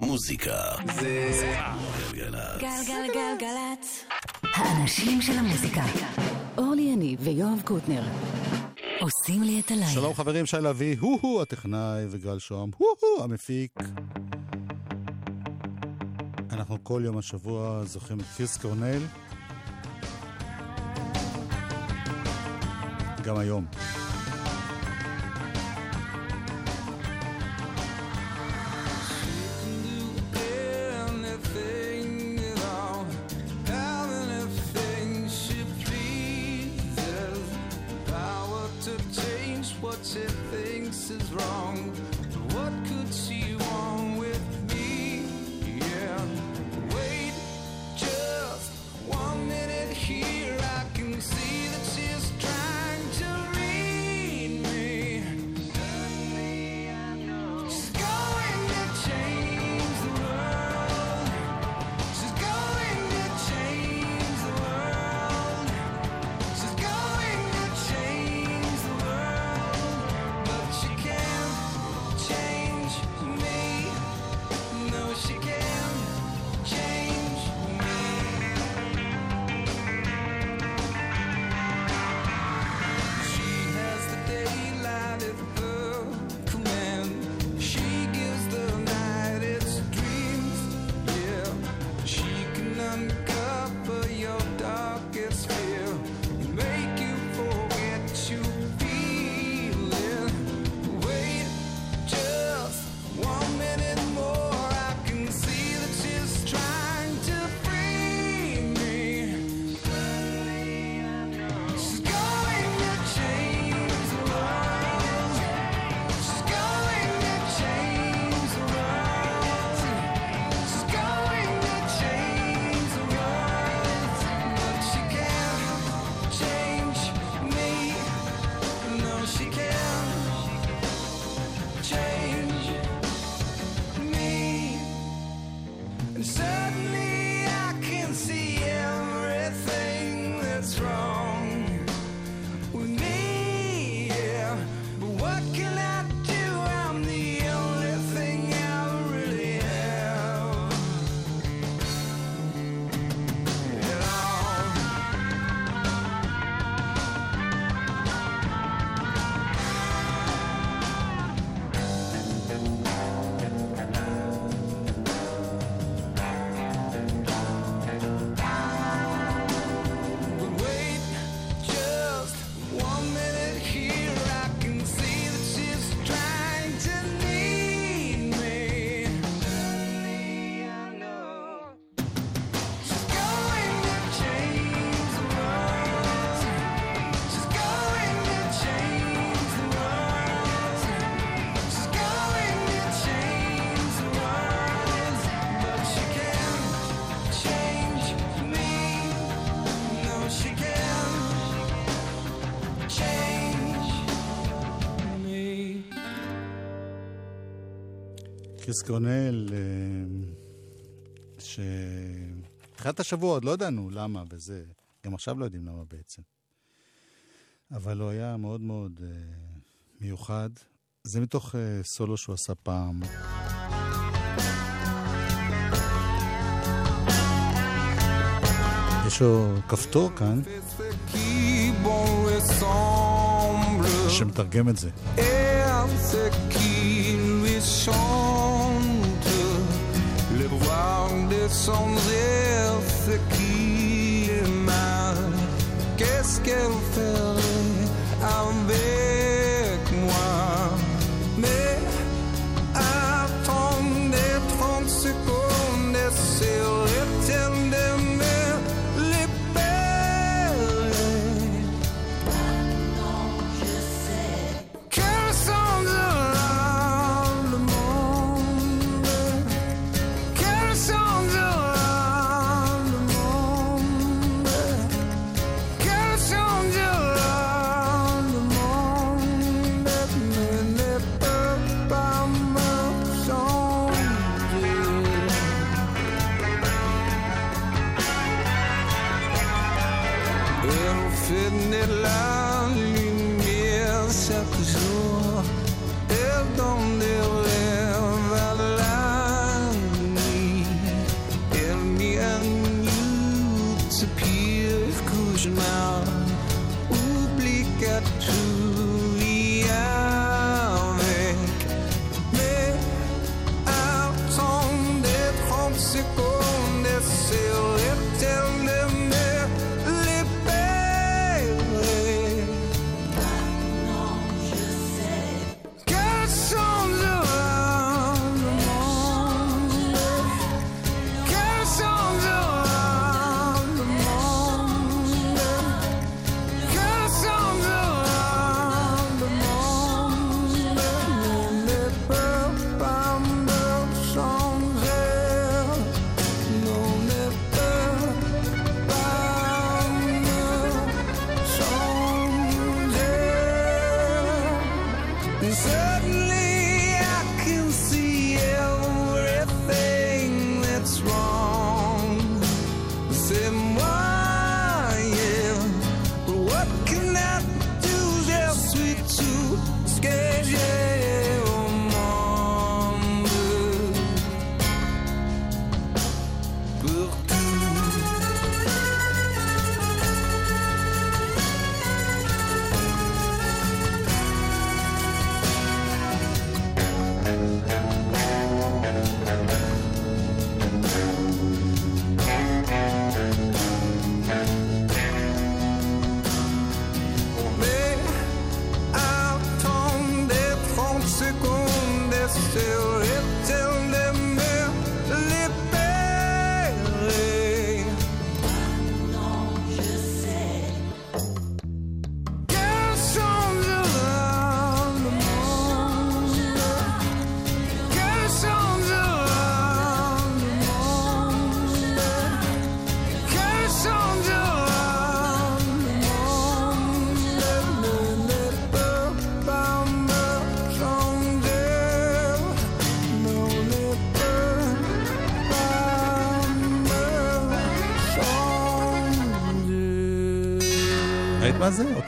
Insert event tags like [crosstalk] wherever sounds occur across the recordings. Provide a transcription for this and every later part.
מוזיקה זה גלגלגלגלצ. האנשים של המוזיקה. אורלי יניב ויואב קוטנר. עושים לי את הלילה. שלום חברים, שי לביא, הוא-הוא הטכנאי וגל שוהם, הוא-הוא המפיק. אנחנו כל יום השבוע זוכרים את פירס קורנל. גם היום. קריס קונל, אה, שתחילת השבוע עוד לא ידענו למה וזה, גם עכשיו לא יודעים למה בעצם. אבל הוא היה מאוד מאוד אה, מיוחד. זה מתוך אה, סולו שהוא עשה פעם. יש לו כפתור כאן שמתרגם את זה. somzelfde kile, maar qu'est-ce qu'elle ferait à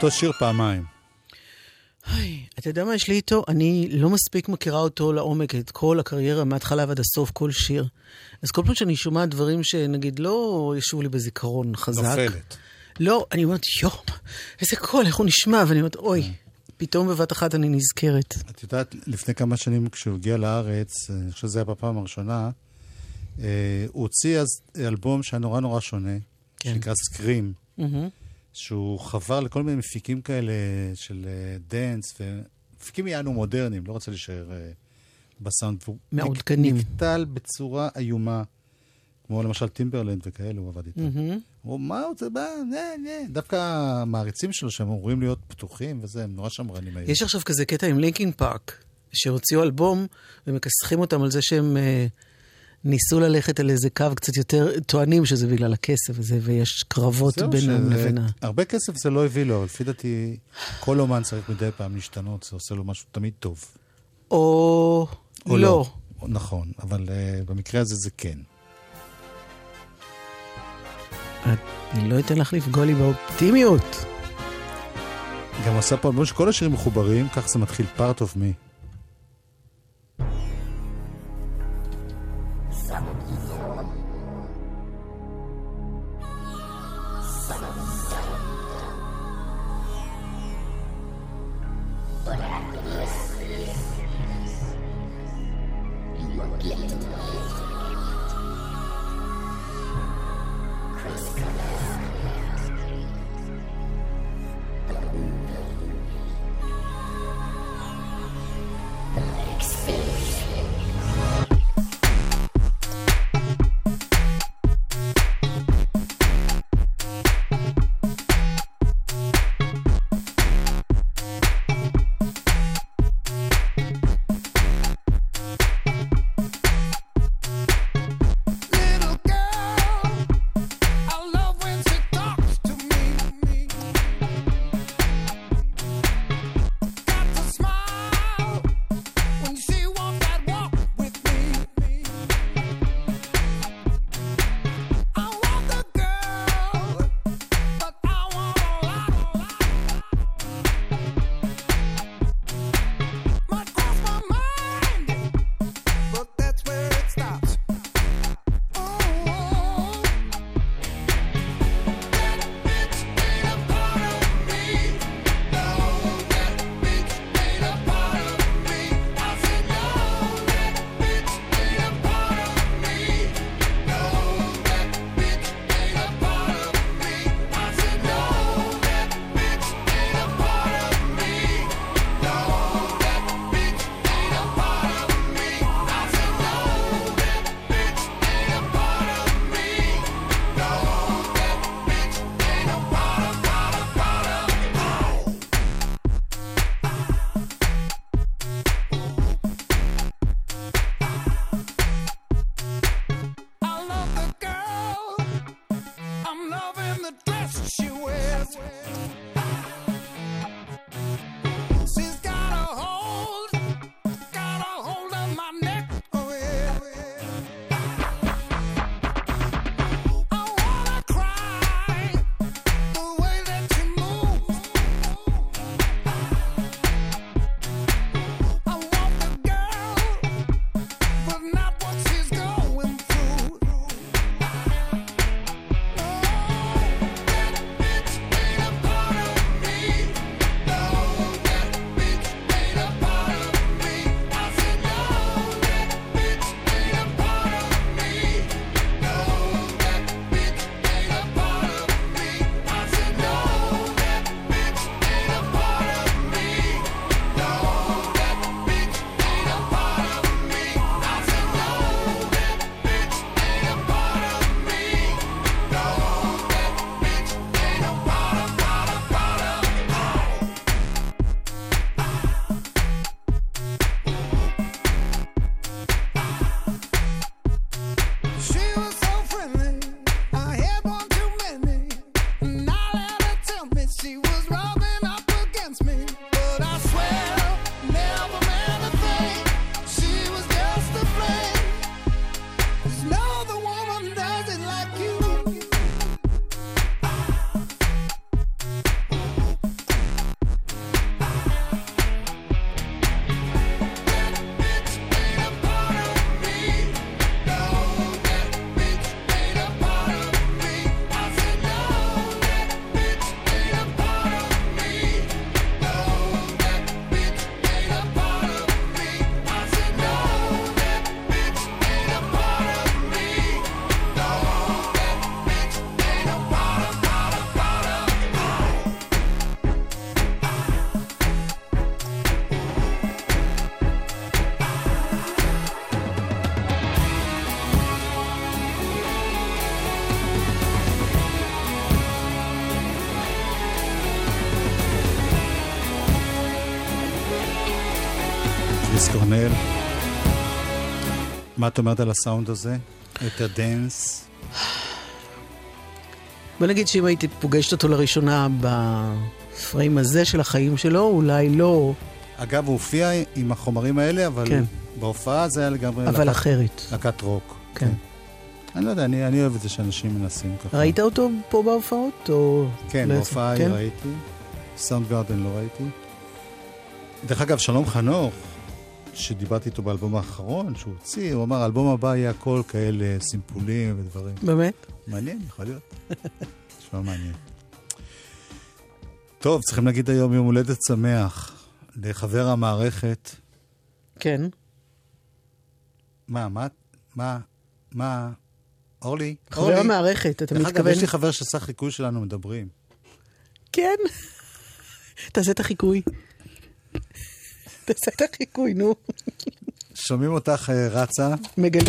אותו שיר פעמיים. היי, אתה יודע מה יש לי איתו? אני לא מספיק מכירה אותו לעומק, את כל הקריירה מההתחלה ועד הסוף, כל שיר. אז כל פעם שאני שומעת דברים שנגיד לא ישבו לי בזיכרון חזק. נופלת. לא, אני אומרת, יואו, איזה קול, איך הוא נשמע? ואני אומרת, אוי, פתאום בבת אחת אני נזכרת. את יודעת, לפני כמה שנים כשהוא הגיע לארץ, אני חושב שזה היה בפעם הראשונה, אה, הוא הוציא אז אלבום שהיה נורא נורא שונה, כן. שנקרא סקרים, מהמם. שהוא חבר לכל מיני מפיקים כאלה של אה, דנס, ומפיקים יענו מודרניים, לא רוצה להישאר אה, בסאונד. מעודכנים. נק- נקטל בצורה איומה, כמו למשל טימברלנד וכאלה, הוא עבד איתם. הוא, מה רוצה, מה, נה, נה. דווקא המעריצים שלו שהם אמורים להיות פתוחים וזה, הם נורא שמרנים היום. יש עכשיו כזה קטע עם לינקינג פארק, שהוציאו אלבום ומכסחים אותם על זה שהם אה, ניסו ללכת על איזה קו קצת יותר, טוענים שזה בגלל הכסף וזה, ויש קרבות בינם לבין ה... הרבה כסף זה לא הביא לו, אבל לפי דעתי, כל אומן צריך מדי פעם להשתנות, זה עושה לו משהו תמיד טוב. או... או לא. נכון, אבל uh, במקרה הזה זה כן. אני לא אתן לך לפגוע לי באופטימיות. גם עשה פה אלבום שכל השירים מחוברים, כך זה מתחיל part of me. מה את אומרת על הסאונד הזה? יותר דנס? בוא נגיד שאם הייתי פוגשת אותו לראשונה בפריים הזה של החיים שלו, אולי לא, אגב, הוא הופיע עם החומרים האלה, אבל כן. בהופעה זה היה לגמרי... אבל להקת- אחרת. להקת רוק. כן. אני לא יודע, אני, אני אוהב את זה שאנשים מנסים ככה. ראית אותו פה בהופעות? או... כן, לא בהופעה? כן? כן? ראיתי. סאונד גארדן לא ראיתי. דרך אגב, שלום חנוך, שדיברתי איתו באלבום האחרון שהוא הוציא, הוא אמר, האלבום הבא יהיה הכל כאלה סימפולים ודברים. באמת? מעניין, יכול להיות. [laughs] נשמע מעניין. טוב, צריכים להגיד היום יום הולדת שמח לחבר המערכת. כן. מה, מה, מה, מה, אורלי? חבר אורלי? המערכת, אתה דרך אגב, מתכוון? יש לי חבר שעשה חיקוי שלנו מדברים. כן. [laughs] תעשה את החיקוי. תעשה את החיקוי, נו. שומעים אותך אה, רצה? מגל...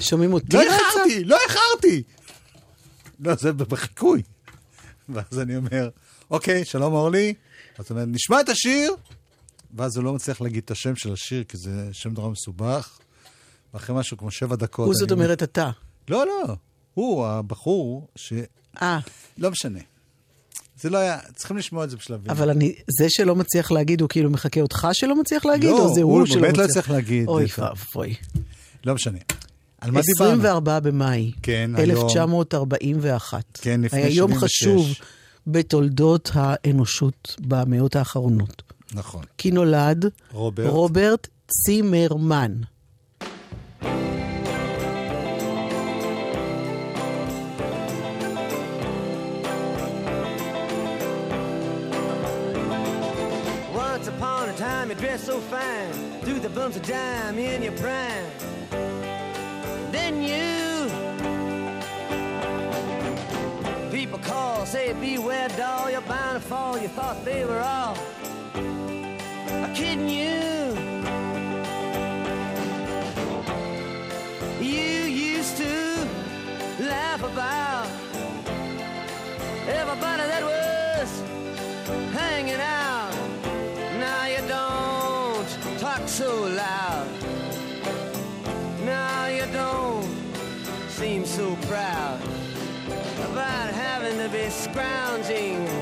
שומעים אותי לא רצה? איחרתי, לא איחרתי! לא, זה בחיקוי. ואז אני אומר, אוקיי, שלום אורלי. אז הוא אומר, נשמע את השיר, ואז הוא לא מצליח להגיד את השם של השיר, כי זה שם נורא מסובך. ואחרי משהו כמו שבע דקות... הוא זאת אומרת אתה. לא, לא. הוא, הבחור, ש... אה, לא משנה. זה לא היה, צריכים לשמוע את זה בשלבים. אבל אני, זה שלא מצליח להגיד, הוא כאילו מחכה אותך שלא מצליח להגיד, לא, או זה הוא הוא שלא באמת מצליח? לא הצליח להגיד אוי ואבוי. לא משנה. על מה דיברנו? 24 במאי, כן, היום. 1941. כן, לפני היה יום 76. חשוב בתולדות האנושות במאות האחרונות. נכון. כי נולד רוברט. רוברט צימרמן. Once upon a time you dressed so fine, threw the bumps of dime in your prime. Then you, people call, say beware doll, you're bound to fall. You thought they were all kidding you. You used to laugh about to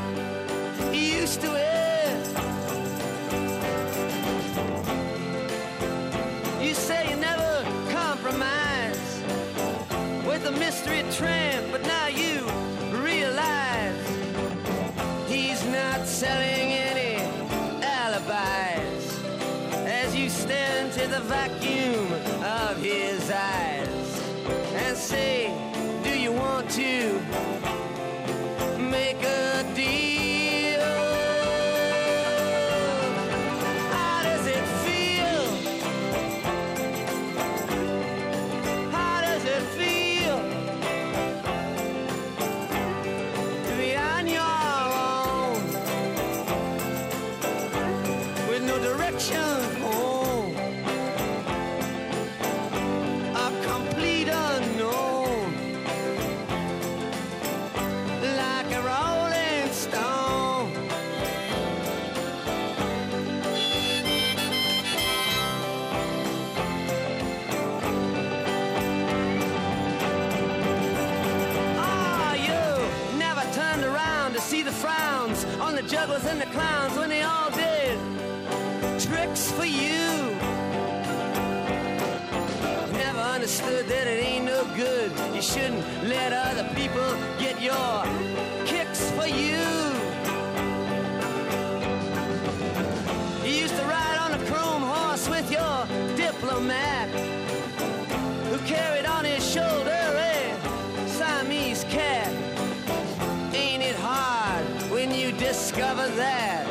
vacuum of his eyes and say, understood that it ain't no good. You shouldn't let other people get your kicks for you. You used to ride on a chrome horse with your diplomat who carried on his shoulder a Siamese cat. Ain't it hard when you discover that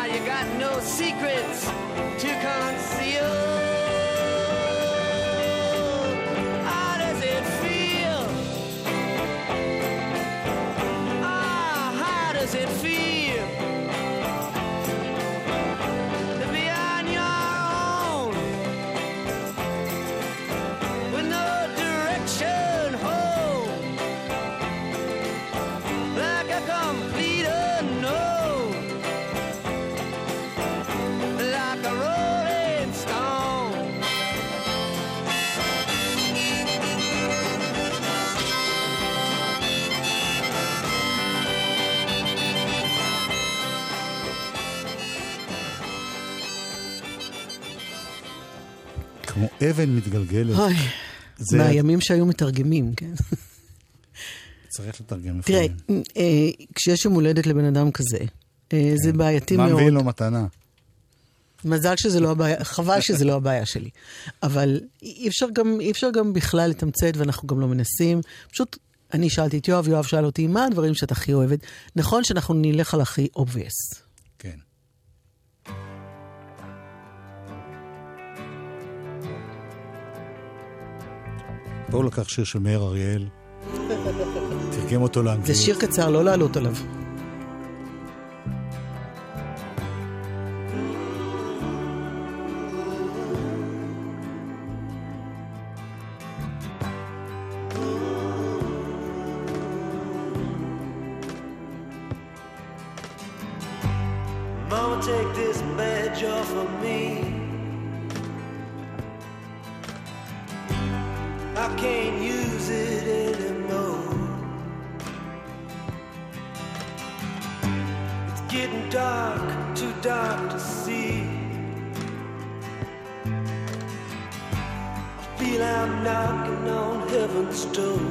got no secrets to conceal. אבן מתגלגלת. אוי, זה- מהימים שהיו מתרגמים, כן. צריך לתרגם תראה, לפעמים. אה, כשיש יום הולדת לבן אדם כזה, אה, זה בעייתי מה מאוד. מביאים לו מתנה? מזל שזה לא הבעיה, חבל שזה לא הבעיה שלי. אבל אי אפשר גם, אי אפשר גם בכלל לתמצת, ואנחנו גם לא מנסים. פשוט, אני שאלתי את יואב, יואב שאל אותי, מה הדברים שאת הכי אוהבת? נכון שאנחנו נלך על הכי obvious. פה הוא לקח שיר של מאיר אריאל, תרגם אותו לאנגלית. זה שיר קצר, לא לעלות עליו. Mama, take this badge off of me. Can't use it anymore. It's getting dark, too dark to see. I feel I'm knocking on heaven's door.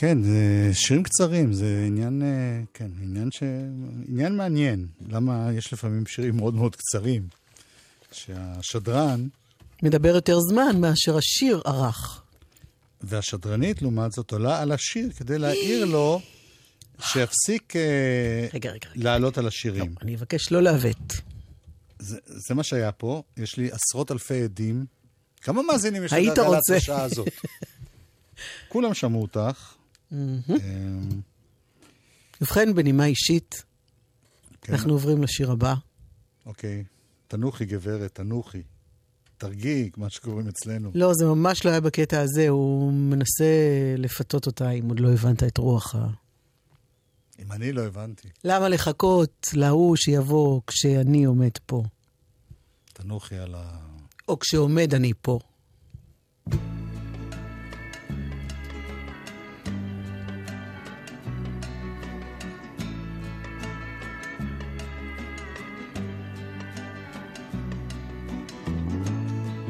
כן, זה שירים קצרים, זה עניין, אה, כן, עניין ש... עניין מעניין. למה יש לפעמים שירים מאוד מאוד קצרים, שהשדרן מדבר יותר זמן מאשר השיר ערך. והשדרנית, לעומת זאת, עולה על השיר כדי להעיר לו שיפסיק אה, רגע, רגע, רגע. לעלות על השירים. אני אבקש לא לעוות. זה, זה מה שהיה פה, יש לי עשרות אלפי עדים. כמה מאזינים יש לגלגלצ רוצה. בשעה הזאת? [laughs] כולם שמעו אותך. אמ, ובכן, בנימה אישית, כן, אנחנו עוברים לשיר הבא. אוקיי. תנוחי, גברת, תנוחי. תרגיעי, מה שקוראים אצלנו. לא, זה ממש לא היה בקטע הזה, הוא מנסה לפתות אותה, אם עוד לא הבנת את רוח ה... אם אני לא הבנתי, למה לחכות להוא שיבוא כשאני עומד פה? תנוחי על ה... או כשעומד אני פה.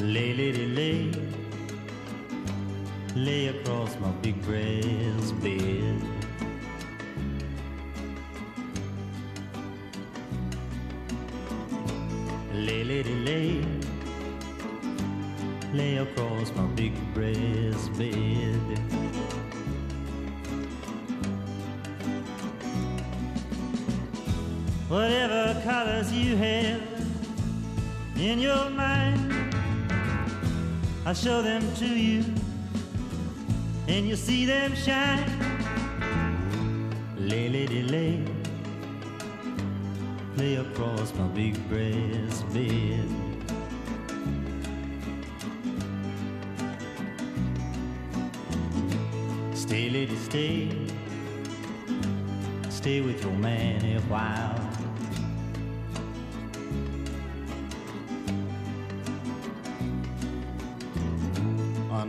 Lay, lady, lay, lay across my big brass bed. Lay, lady, lay, lay across my big brass bed. Whatever colors you have in your mind. I'll show them to you, and you'll see them shine. Lay, lay, lay across my big brass bed. Stay, lady, stay, stay with your man a while.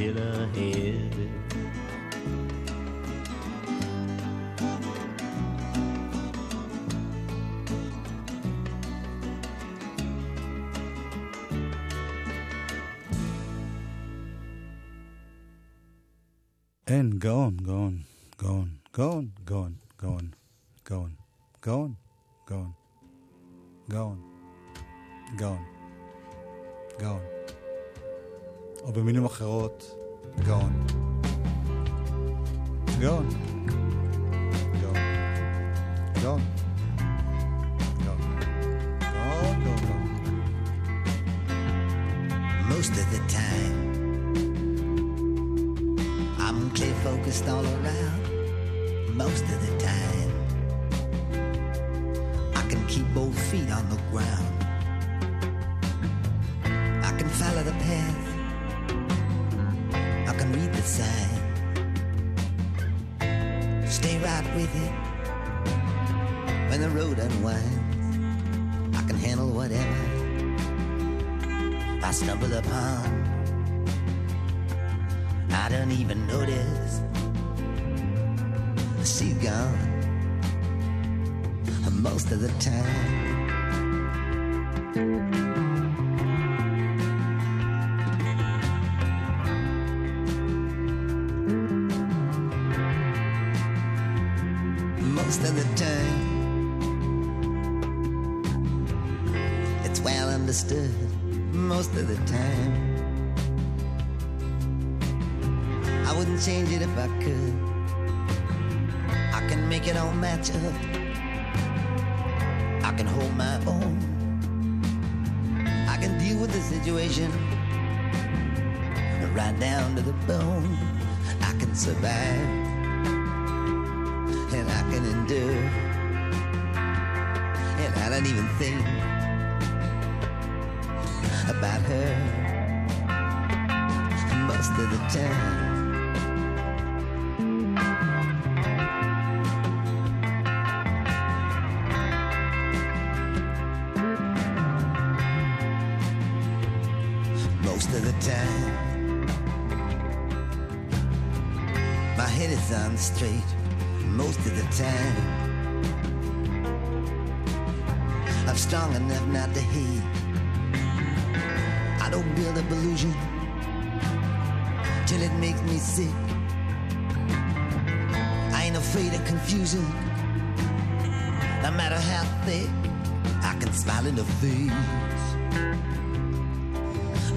Still ahead. Keep both feet on the ground. I can follow the path. I can read the sign. Stay right with it when the road unwinds. I can handle whatever. I stumble upon. I don't even notice. She's gone most of the time. Most of the time, it's well understood most of the time. I wouldn't change it if I could. I can make it all match up. Down to the bone. I can survive and I can endure. And I don't even think about her my head is on straight. Most of the time, I'm strong enough not to hate. I don't build up illusion till it makes me sick. I ain't afraid of confusion, no matter how thick. I can smile in the face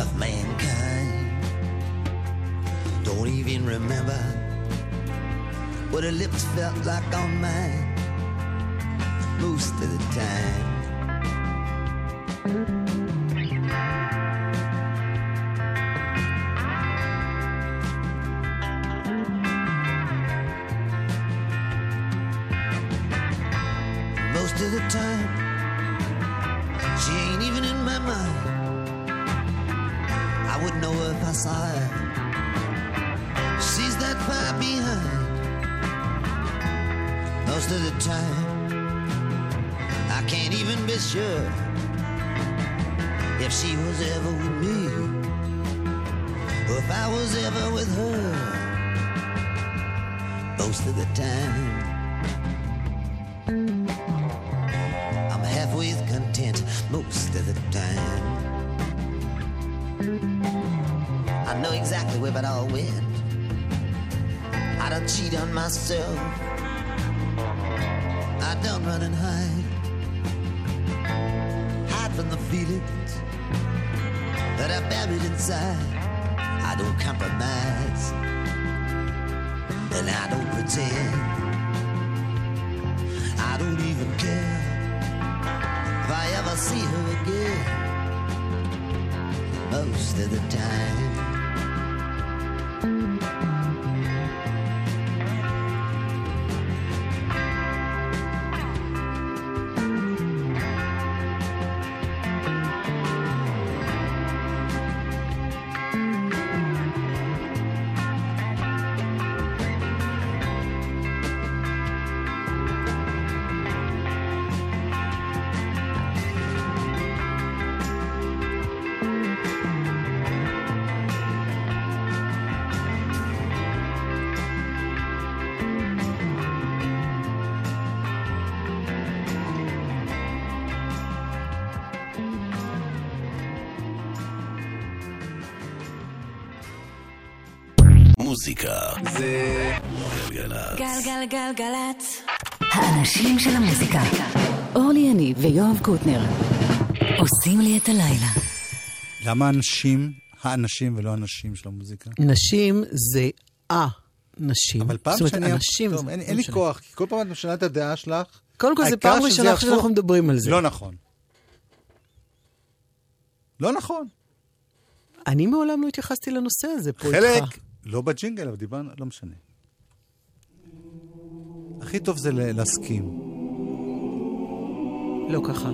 of mankind. Don't even remember what her lips felt like on mine most of the time. Inside. I don't compromise. And I don't pretend. I don't even care if I ever see her again most of the time. גלגלצ. האנשים של המוזיקה. אורלי יניב ויואב קוטנר. עושים לי את הלילה. למה אנשים, האנשים ולא הנשים של המוזיקה? נשים זה ה-נשים. אבל פעם זאת אומרת, שאני... אנשים טוב, זה... אין, לא אין לי. כוח, כי כל פעם את משנה את הדעה שלך. קודם כל, זו העיקר פעם ראשונה שאנחנו מדברים על זה. לא נכון. לא נכון. אני מעולם לא התייחסתי לנושא הזה פה חלק, איתך. לא בג'ינגל, אבל דיברנו, לא משנה. הכי טוב זה להסכים. לא ככה.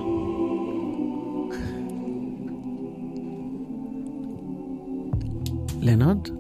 לנוד?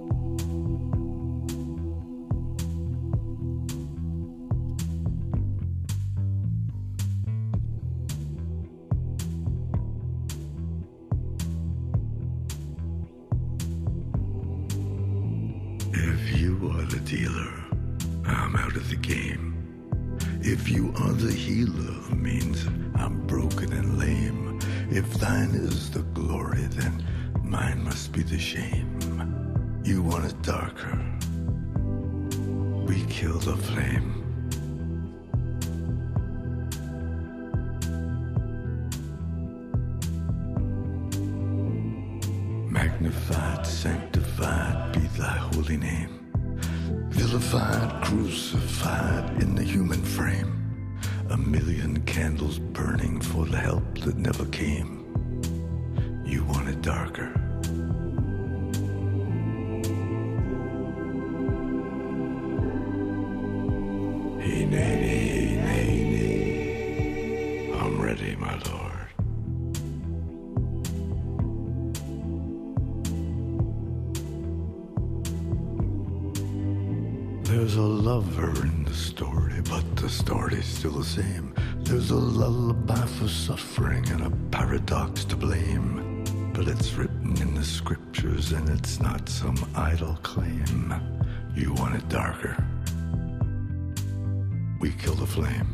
We kill the flame.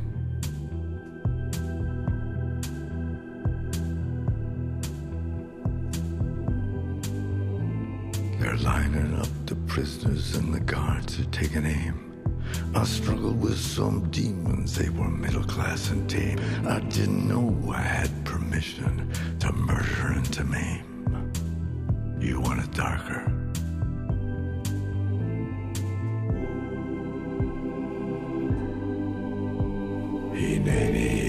They're lining up the prisoners and the guards are taking aim. I struggled with some demons, they were middle class and tame. I didn't know I had permission to murder and to maim. You want it darker. Hey,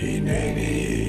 Hey,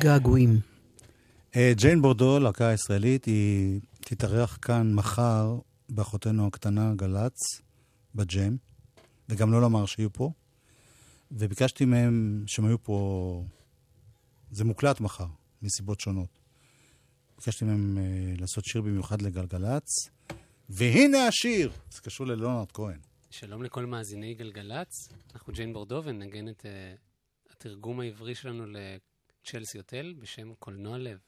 געגועים. אה, ג'יין בורדו, להקה הישראלית, היא תתארח כאן מחר באחותנו הקטנה גל"צ, בג'ם, וגם לא לומר שיהיו פה. וביקשתי מהם שהם היו פה, זה מוקלט מחר, מסיבות שונות. ביקשתי מהם אה, לעשות שיר במיוחד לגלגלצ, והנה השיר! זה קשור ללונרד כהן. שלום לכל מאזיני גלגלצ, אנחנו ג'יין בורדו ונגן את uh, התרגום העברי שלנו לצ'לסי הוטל בשם קולנוע לב.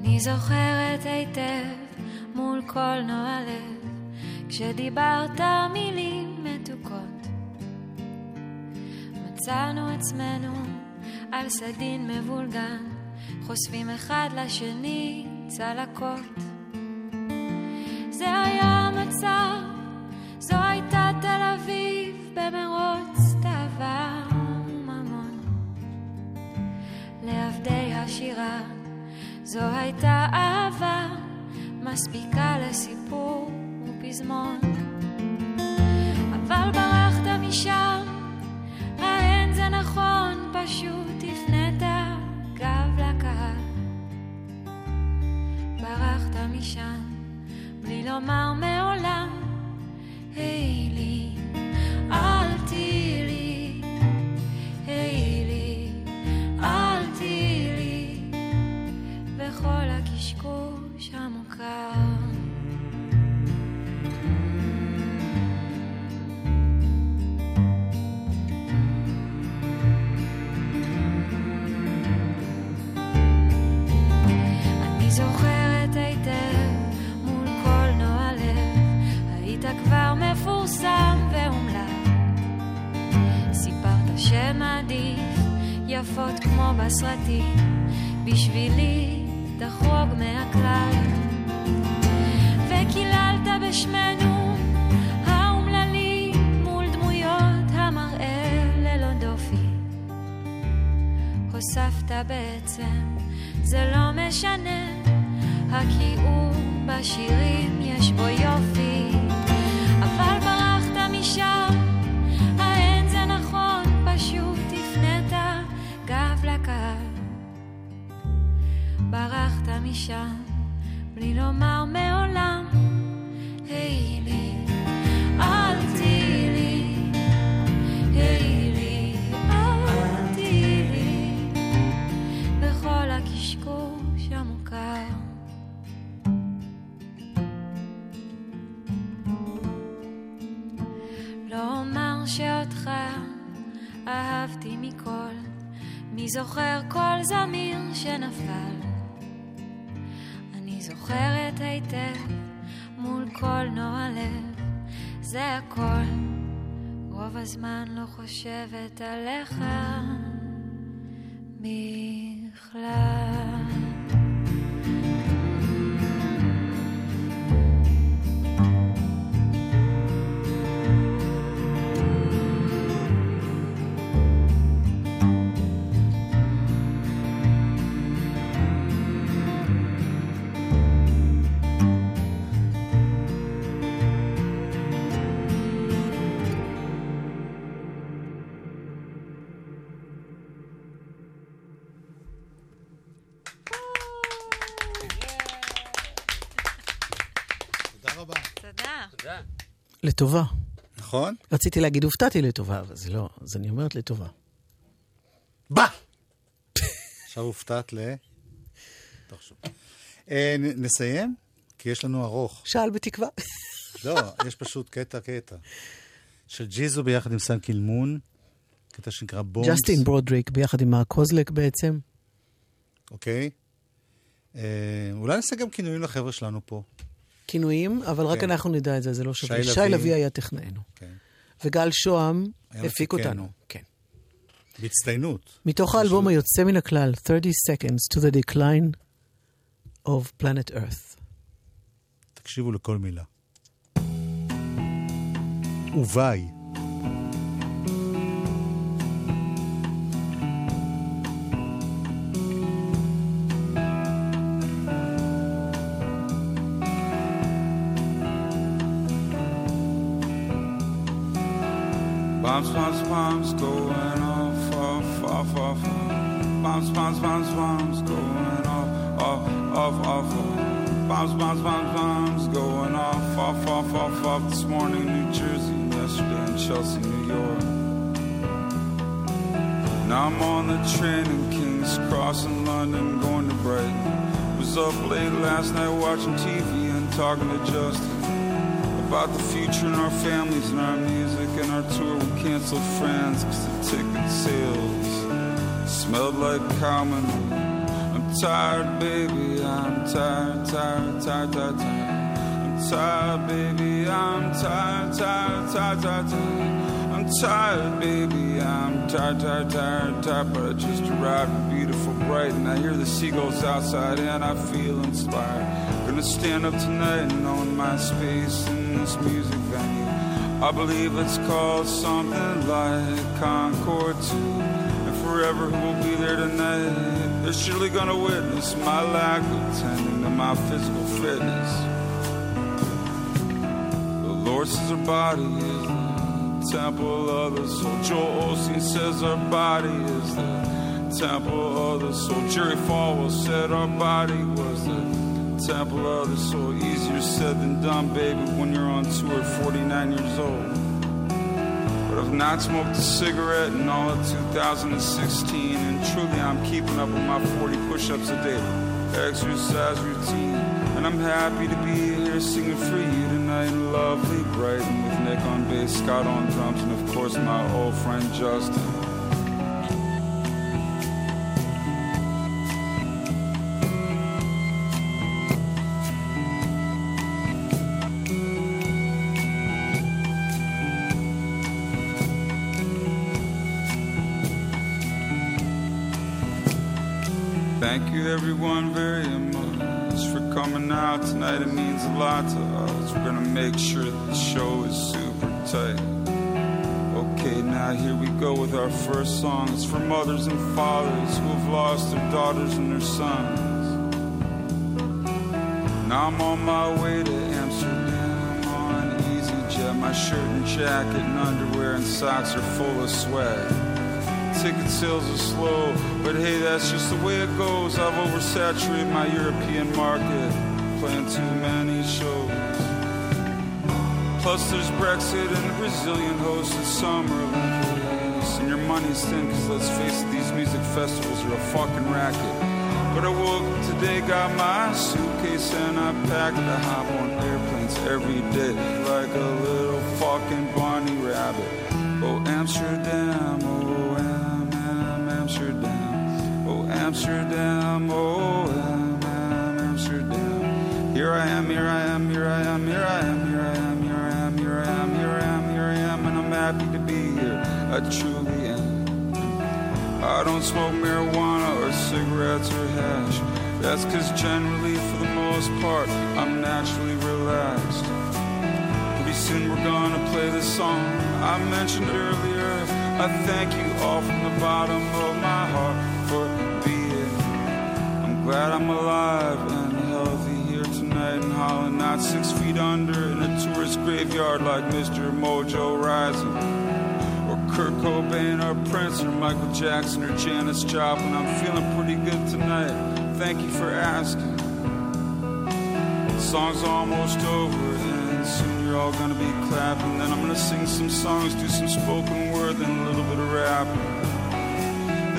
אני זוכרת היטב מול קולנוע לב, כשדיברת מילים מתוקות. מצאנו עצמנו על סדין מבולגן, חושפים אחד לשני צלקות. זה היה המצב, זו הייתה תל אביב במרוץ תאווה וממון. לעבדי השירה זו הייתה אהבה מספיקה לסיפור ופזמון. אבל ברחת משם, נכון, פשוט תפנה גב לקהל. ברחת משם בלי לומר מעולם, היי hey, לי מפורסם ואומלל. סיפרת שמעדיף יפות כמו בסרטים, בשבילי תחרוג מהכלל. וקיללת בשמנו האומללים מול דמויות המראה ללא דופי. הוספת בעצם, זה לא משנה, הכיעור בשירים יש בו יופי. נכון. ברחת משם, בלי לומר מעולם, היי לי, אהבתי מכל, מי זוכר כל זמיר שנפל. אני זוכרת היטב מול קולנוע לב, זה הכל. רוב הזמן לא חושבת עליך בכלל. לטובה. נכון? רציתי להגיד הופתעתי לטובה, אבל זה לא, אז אני אומרת לטובה. בא! עכשיו הופתעת ל... תחשוב. אה, נסיים? כי יש לנו ארוך. שאל בתקווה. לא, יש פשוט קטע-קטע. של ג'יזו ביחד עם סן קילמון, קטע שנקרא בונס. ג'סטין ברודריק ביחד עם הקוזלק בעצם. אוקיי? אה, אולי נעשה גם כינויים לחבר'ה שלנו פה. כינויים, אבל רק כן. אנחנו נדע את זה, זה לא שווה. שי שי לביא. היה טכנאינו. כן. וגל שוהם הפיק. אותנו. כן. בהצטיינות. מתוך האלבום היוצא מן הכלל, 30 Seconds to the Decline of Planet Earth. תקשיבו לכל מילה. וביי. Bombs, bombs, bombs going off, off, off, off. Bombs, bombs, bombs, bombs going off, off, off, off. Bombs, bombs, bombs, bombs going off, off, off, off, off. This morning in New Jersey, yesterday in Chelsea, New York. Now I'm on the train in King's Cross in London, going to Brighton. Was up late last night watching TV and talking to Justin about the future and our families and our music and our tour. We canceled France because the ticket sales smelled like common. I'm tired, baby. I'm tired, tired, tired, tired, tired. I'm tired, baby. I'm tired, tired, tired, tired, tired. I'm tired, baby. I'm tired, tired, tired, tired. But I just arrived in beautiful Brighton. I hear the seagulls outside and I feel inspired. Gonna stand up tonight and own my space this music venue. I believe it's called something like Concord 2. And forever who will be there tonight? They're surely gonna witness my lack of tending to my physical fitness. The Lord says our body is the temple of the soul. Joel Osteen says our body is the temple of the soul. Jerry Falwell said our body was the temple of the soul. Easier said than done, baby, when you're on tour, 49 years old. But I've not smoked a cigarette in all of 2016, and truly I'm keeping up with my 40 push ups a day exercise routine. And I'm happy to be here singing for you tonight in lovely Brighton with Nick on bass, Scott on drums, and of course my old friend Justin. Thank you, everyone, very much for coming out tonight. It means a lot to us. We're gonna make sure the show is super tight. Okay, now here we go with our first song. It's for mothers and fathers who have lost their daughters and their sons. Now I'm on my way to Amsterdam on EasyJet. My shirt and jacket and underwear and socks are full of sweat ticket sales are slow, but hey, that's just the way it goes. I've oversaturated my European market, playing too many shows. Plus, there's Brexit and the Brazilian hosted Summer Olympics. And your money's thin, cause let's face it, these music festivals are a fucking racket. But I woke today, got my suitcase, and I packed to hop on airplanes every day like a little fucking bunny rabbit. Oh, Amsterdam, oh, Amsterdam. Oh, Am, Am, Amsterdam. Here I am, here I am, here I am, here I am, here I am, here I am, here I am, here I am, here I am, and I'm happy to be here. I truly am. I don't smoke marijuana or cigarettes or hash. That's cause generally, for the most part, I'm naturally relaxed. Pretty soon we're gonna play the song I mentioned earlier. I thank you all from the bottom of my heart. I'm glad I'm alive and healthy here tonight in Holland, not six feet under in a tourist graveyard like Mr. Mojo Rising. Or Kurt Cobain or Prince or Michael Jackson or Janis Joplin. I'm feeling pretty good tonight. Thank you for asking. The song's almost over and soon you're all gonna be clapping. Then I'm gonna sing some songs, do some spoken word, then a little bit of rapping.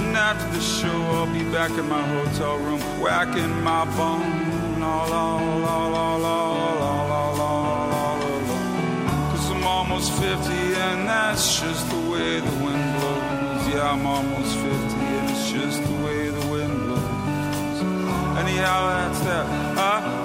Then after the show, I'll be back in my hotel room, whacking my bone. La la la la la la la la la la. Cause I'm almost 50 and that's just the way the wind blows. Yeah, I'm almost 50 and it's just the way the wind blows. Anyhow, that's that. I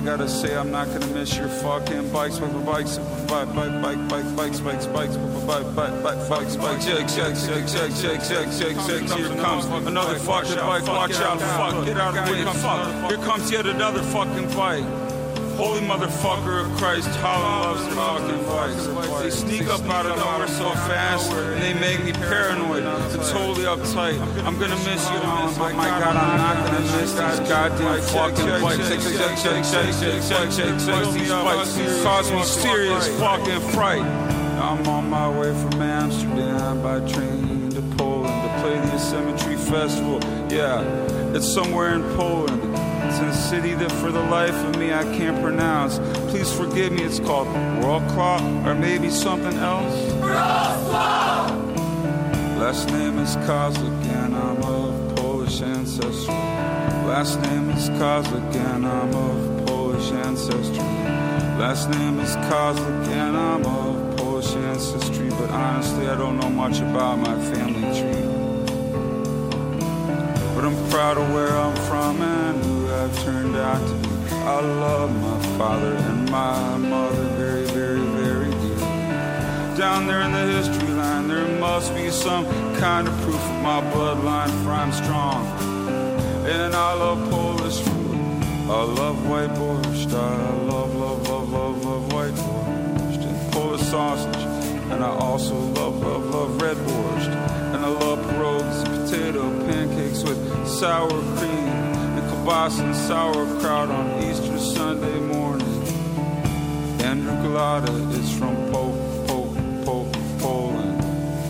I gotta say I'm not gonna miss your fucking bikes, bike, bikes, bike, bike, bike, bike, bikes, bikes, bikes, bike, bike, bike, bikes, bikes. Check, check, check, check, check, check, check, check. Here comes another fucking bike. Watch out, fuck, get out of the way, fuck. Here comes yet another fucking bike. Holy motherfucker of Christ, Holland loves fucking bikes. They sneak up out of nowhere so fast, and they make me paranoid. They're totally uptight. I'm gonna miss you, Holland, but oh my God, I'm not gonna miss these goddamn fucking bikes. Check, check, check, check, check, check, check, check. These bikes cause me serious fucking fright. I'm on my way from Amsterdam by train to Poland to play the Symmetry Festival. Yeah, it's somewhere in Poland. It's in a city that for the life of me I can't pronounce. Please forgive me, it's called Wrocław or maybe something else. Last name is Kozelek and I'm of Polish ancestry. Last name is Kozelek and I'm of Polish ancestry. Last name is Kozelek and I'm of Polish ancestry, but honestly I don't know much about my family tree. But I'm proud of where I'm from and I've turned out to be. I love my father and my mother very, very, very dear. Down there in the history line, there must be some kind of proof of my bloodline, for I'm strong. And I love Polish food. I love white borscht. I love, love, love, love, love white borscht and Polish sausage. And I also love, love, love red borscht. And I love pierogies and potato pancakes with sour cream kielbasa and sauerkraut on Easter Sunday morning. Andrew Golota is from po, po, po, Poland.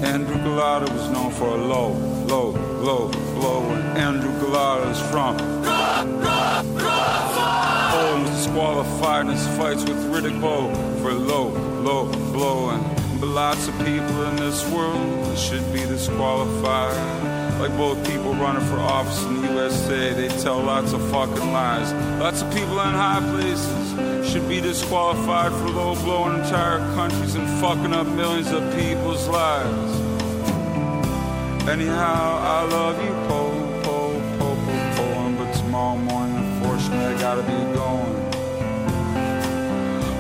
Andrew Golota was known for a low, low, low blow. And Andrew Golota is from Poland was disqualified in his fights with Riddick Bowe for low, low blowing. But lots of people in this world should be disqualified. Like both people running for office in the USA, they tell lots of fucking lies. Lots of people in high places should be disqualified for low blowing entire countries and fucking up millions of people's lives. Anyhow, I love you, po, po, po, po, Poland, but tomorrow morning, unfortunately, I gotta be going.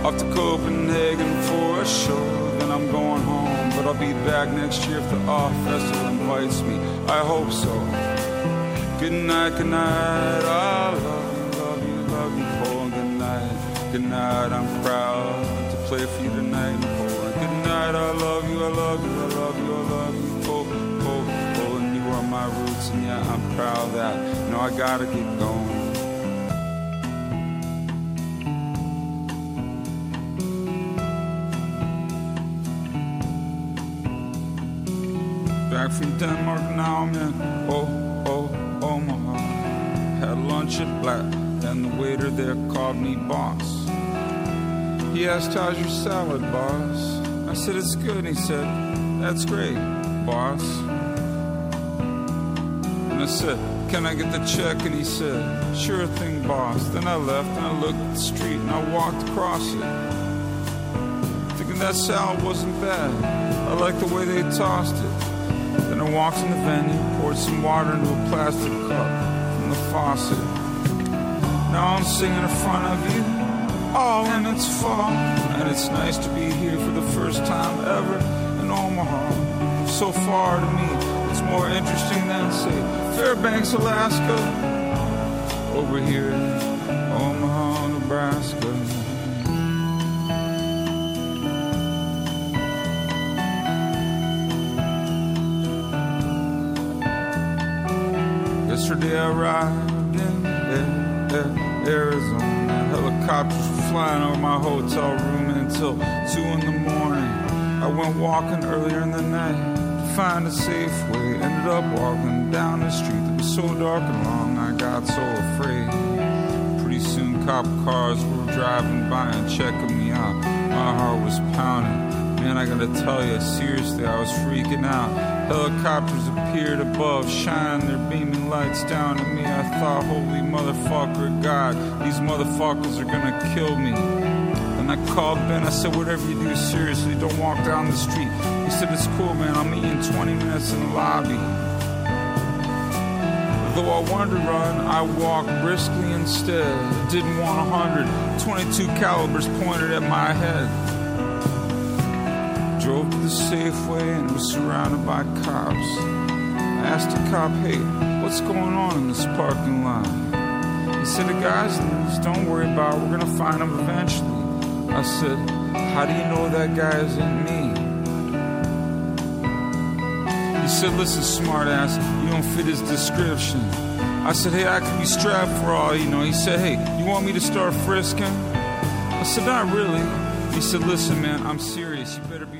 Off to Copenhagen for a show, then I'm going home. But I'll be back next year if the off festival invites me. I hope so. Good night, good night. I love you, love you, love you, Poland. Good night, good night. I'm proud to play for you tonight in Good night. I love you, I love you, I love you, I love you, Poland, Poland, Poland. You are my roots, and yeah, I'm proud that. No, I gotta get going. From Denmark now I'm in oh, oh, oh Omaha. Had lunch at Black, and the waiter there called me boss. He asked, How's your salad, boss? I said, It's good. He said, That's great, boss. And I said, Can I get the check? And he said, Sure thing, boss. Then I left and I looked at the street and I walked across it. Thinking that salad wasn't bad. I liked the way they tossed it. Walked in the venue, pours some water into a plastic cup from the faucet. Now I'm singing in front of you. Oh, and it's fall, and it's nice to be here for the first time ever in Omaha. So far to me, it's more interesting than, say, Fairbanks, Alaska, over here in Omaha, Nebraska. Yesterday I arrived in Arizona. Helicopters were flying over my hotel room until 2 in the morning. I went walking earlier in the night to find a safe way. Ended up walking down the street that was so dark and long, I got so afraid. Pretty soon, cop cars were driving by and checking me out. My heart was pounding. Man, I gotta tell you, seriously, I was freaking out. Helicopters appeared above, shining their beaming lights down at me. I thought, holy motherfucker, God, these motherfuckers are gonna kill me. And I called Ben, I said, whatever you do, seriously, don't walk down the street. He said, it's cool, man, I'll meet you in 20 minutes in the lobby. Though I wanted to run, I walked briskly instead. Didn't want a hundred, 22 calibers pointed at my head. Drove to the Safeway and was surrounded by cops. I asked a cop, hey, what's going on in this parking lot? He said, the guy's loose, don't worry about it, we're gonna find him eventually. I said, how do you know that guy isn't me? He said, listen, smartass, you don't fit his description. I said, hey, I could be strapped for all you know. He said, hey, you want me to start frisking? I said, not really. He said, listen, man, I'm serious. You better be